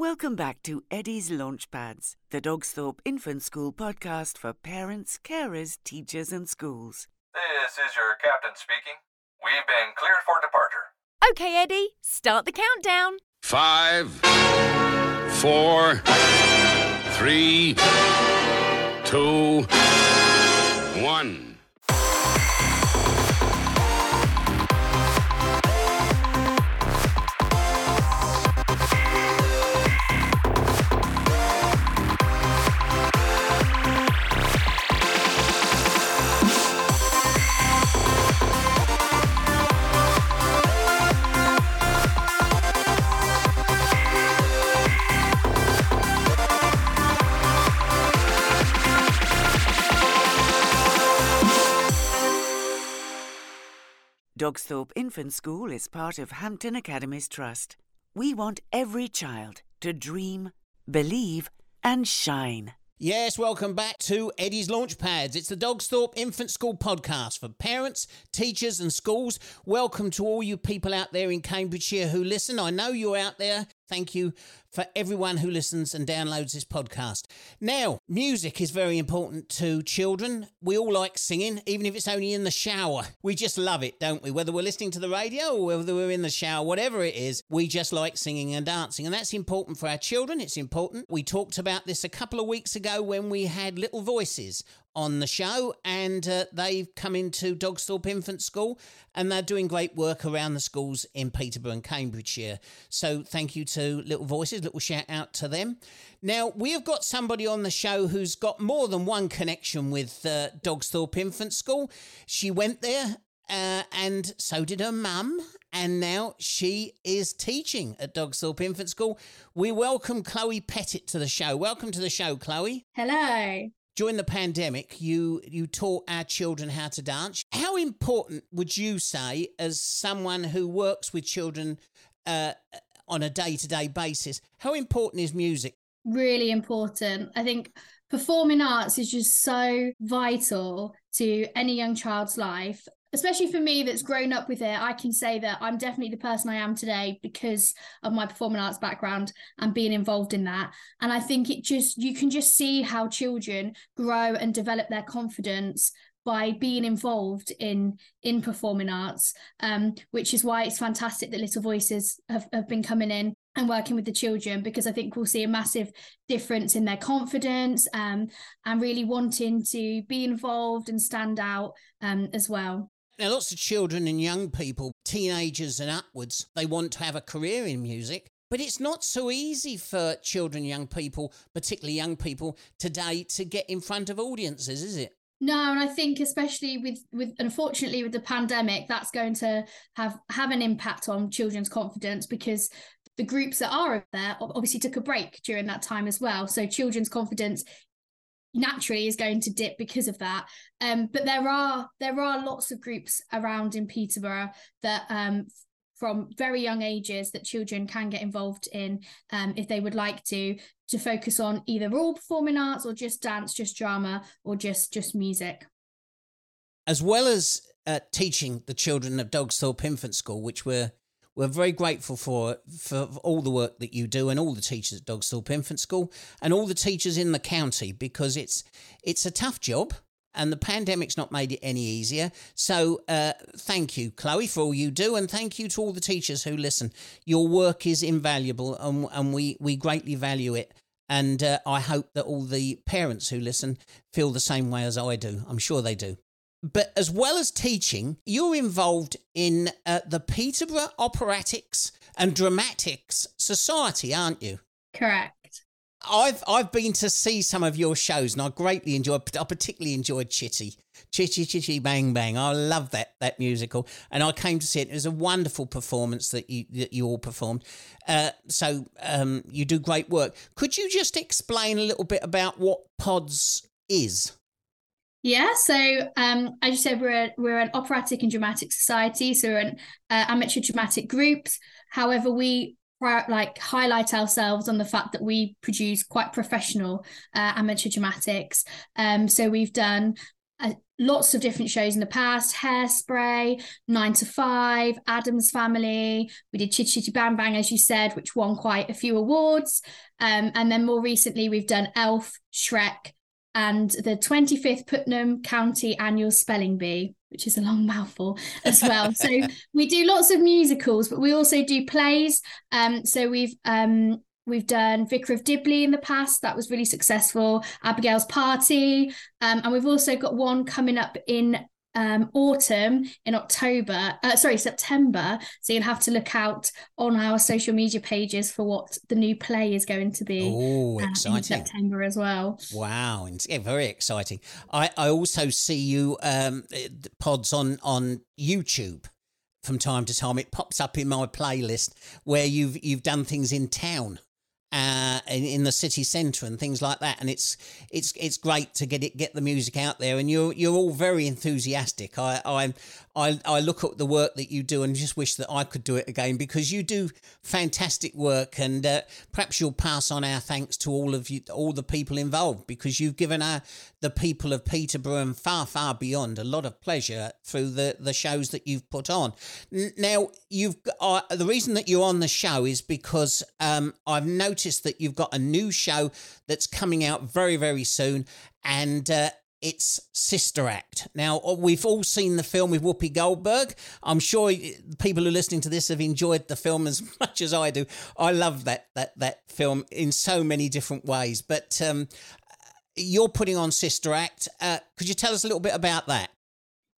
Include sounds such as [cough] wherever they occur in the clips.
Welcome back to Eddie's Launchpads, the Dogsthorpe Infant School podcast for parents, carers, teachers, and schools. This is your captain speaking. We've been cleared for departure. Okay, Eddie, start the countdown. Five, four, three, two, one. Dogsthorpe Infant School is part of Hampton Academies Trust. We want every child to dream, believe, and shine. Yes, welcome back to Eddie's Launchpads. It's the Dogsthorpe Infant School podcast for parents, teachers, and schools. Welcome to all you people out there in Cambridgeshire who listen. I know you're out there. Thank you for everyone who listens and downloads this podcast. Now, music is very important to children. We all like singing, even if it's only in the shower. We just love it, don't we? Whether we're listening to the radio or whether we're in the shower, whatever it is, we just like singing and dancing. And that's important for our children. It's important. We talked about this a couple of weeks ago when we had Little Voices on the show, and uh, they've come into Dogsthorpe Infant School and they're doing great work around the schools in Peterborough and Cambridgeshire. So thank you to Little Voices, little shout out to them. Now, we have got somebody on the show who's got more than one connection with uh, Dogsthorpe Infant School. She went there. Uh, and so did her mum, and now she is teaching at Dogsthorpe Infant School. We welcome Chloe Pettit to the show. Welcome to the show, Chloe. Hello during the pandemic, you you taught our children how to dance. How important would you say, as someone who works with children uh, on a day to day basis, how important is music? Really important. I think performing arts is just so vital to any young child's life especially for me that's grown up with it, I can say that I'm definitely the person I am today because of my performing arts background and being involved in that. And I think it just, you can just see how children grow and develop their confidence by being involved in in performing arts um, which is why it's fantastic that little voices have, have been coming in and working with the children because I think we'll see a massive difference in their confidence um, and really wanting to be involved and stand out um, as well. Now, lots of children and young people, teenagers and upwards, they want to have a career in music. But it's not so easy for children, young people, particularly young people today, to get in front of audiences, is it? No, and I think especially with with unfortunately with the pandemic, that's going to have have an impact on children's confidence because the groups that are there obviously took a break during that time as well. So children's confidence naturally is going to dip because of that. Um, but there are there are lots of groups around in Peterborough that um, from very young ages that children can get involved in um, if they would like to to focus on either all performing arts or just dance just drama or just just music as well as uh, teaching the children of dogsthorpe infant school which we're we're very grateful for for all the work that you do and all the teachers at Dogsthorpe Infant School and all the teachers in the county because it's it's a tough job and the pandemic's not made it any easier. So uh, thank you, Chloe, for all you do, and thank you to all the teachers who listen. Your work is invaluable, and, and we we greatly value it. And uh, I hope that all the parents who listen feel the same way as I do. I'm sure they do. But as well as teaching, you're involved in uh, the Peterborough Operatics and Dramatics Society, aren't you? Correct. I've I've been to see some of your shows and I greatly enjoyed. I particularly enjoyed Chitty, Chitty Chitty Bang Bang. I love that that musical, and I came to see it. It was a wonderful performance that you that you all performed. Uh, so um, you do great work. Could you just explain a little bit about what Pods is? Yeah, so um, as you said, we're a, we're an operatic and dramatic society, so we're an uh, amateur dramatic groups. However, we like highlight ourselves on the fact that we produce quite professional uh, amateur dramatics. Um, so we've done uh, lots of different shows in the past hairspray nine to five Addams family we did chitty chitty bang bang as you said which won quite a few awards um, and then more recently we've done elf shrek and the 25th putnam county annual spelling bee which is a long [laughs] mouthful as well so we do lots of musicals but we also do plays um, so we've um, We've done Vicar of Dibley in the past. That was really successful. Abigail's Party. Um, and we've also got one coming up in um, autumn in October, uh, sorry, September. So you'll have to look out on our social media pages for what the new play is going to be. Oh, exciting. in September as well. Wow. Yeah, very exciting. I, I also see you um, pods on, on YouTube from time to time. It pops up in my playlist where you've you've done things in town uh, in, in, the city centre and things like that. And it's it's it's great to get it get the music out there. And you're you're all very enthusiastic. I I I, I look at the work that you do and just wish that I could do it again because you do fantastic work. And uh, perhaps you'll pass on our thanks to all of you, all the people involved, because you've given our the people of Peterborough and far far beyond a lot of pleasure through the the shows that you've put on. Now you've uh, the reason that you're on the show is because um, I've noticed that you've got a new show that's coming out very very soon, and uh, it's Sister Act. Now, uh, we've all seen the film with Whoopi Goldberg. I'm sure people who are listening to this have enjoyed the film as [laughs] much as I do. I love that that that film in so many different ways. But um, you're putting on Sister Act. Uh, could you tell us a little bit about that?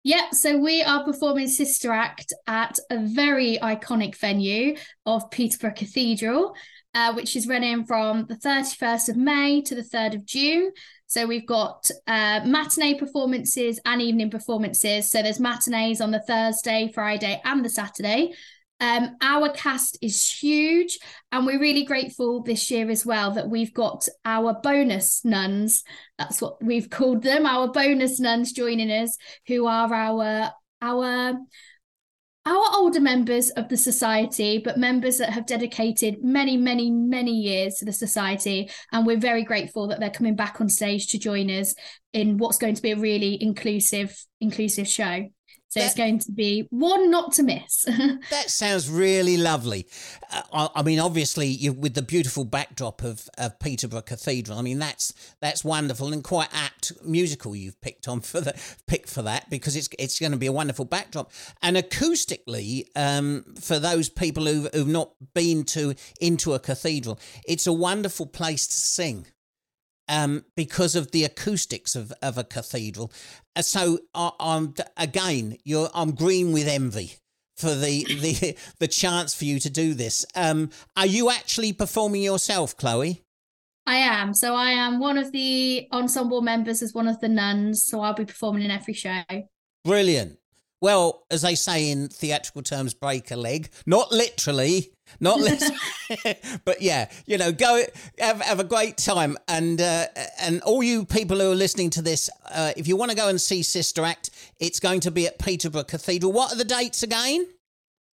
Yeah, so we are performing Sister Act at a very iconic venue of Peterborough Cathedral, uh, which is running from the 31st of May to the 3rd of June. So we've got uh, matinee performances and evening performances. So there's matinees on the Thursday, Friday, and the Saturday. Um, our cast is huge, and we're really grateful this year as well that we've got our bonus nuns. That's what we've called them. Our bonus nuns joining us, who are our our our older members of the society, but members that have dedicated many, many, many years to the society. And we're very grateful that they're coming back on stage to join us in what's going to be a really inclusive, inclusive show. So that, it's going to be one not to miss. [laughs] that sounds really lovely. Uh, I, I, mean, obviously, you, with the beautiful backdrop of, of Peterborough Cathedral, I mean that's that's wonderful and quite apt musical you've picked on for the pick for that because it's it's going to be a wonderful backdrop and acoustically um, for those people who've, who've not been to into a cathedral, it's a wonderful place to sing um, because of the acoustics of, of a cathedral. Uh, so I, am again, you're I'm green with envy for the [laughs] the the chance for you to do this. Um, are you actually performing yourself, Chloe? I am. So I am one of the ensemble members as one of the nuns. So I'll be performing in every show. Brilliant. Well, as they say in theatrical terms, break a leg. Not literally, not [laughs] literally, [laughs] but yeah, you know, go have, have a great time. And uh, and all you people who are listening to this, uh, if you want to go and see Sister Act, it's going to be at Peterborough Cathedral. What are the dates again?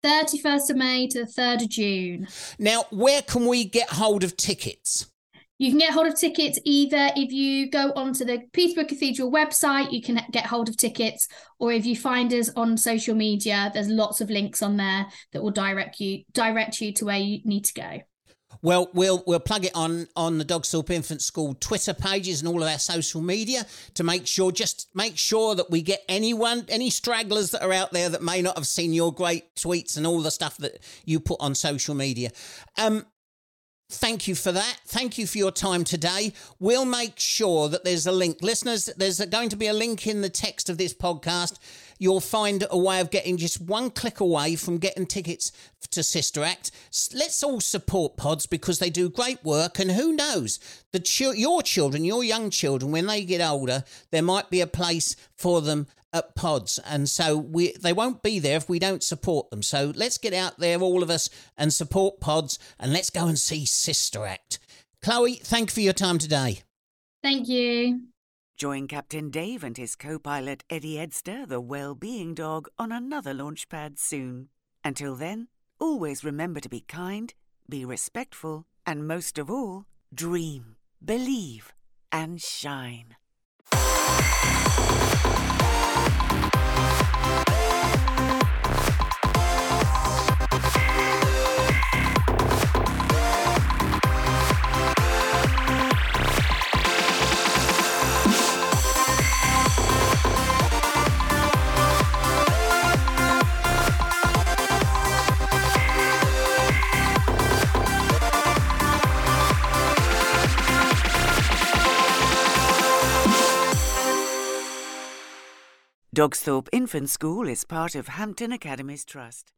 31st of May to the 3rd of June. Now, where can we get hold of tickets? You can get hold of tickets either if you go onto the Peterborough Cathedral website, you can get hold of tickets, or if you find us on social media, there's lots of links on there that will direct you direct you to where you need to go. Well, we'll we'll plug it on on the Dogsthorpe Infant School Twitter pages and all of our social media to make sure just make sure that we get anyone any stragglers that are out there that may not have seen your great tweets and all the stuff that you put on social media. Um, Thank you for that. Thank you for your time today. We'll make sure that there's a link. Listeners, there's going to be a link in the text of this podcast. You'll find a way of getting just one click away from getting tickets to Sister Act. Let's all support pods because they do great work. And who knows, the your children, your young children, when they get older, there might be a place for them at pods and so we they won't be there if we don't support them. So let's get out there all of us and support pods and let's go and see sister act. Chloe thank you for your time today. Thank you. Join captain dave and his co-pilot eddie edster the well-being dog on another launch pad soon. Until then always remember to be kind be respectful and most of all dream believe and shine Dogsthorpe Infant School is part of Hampton Academies Trust.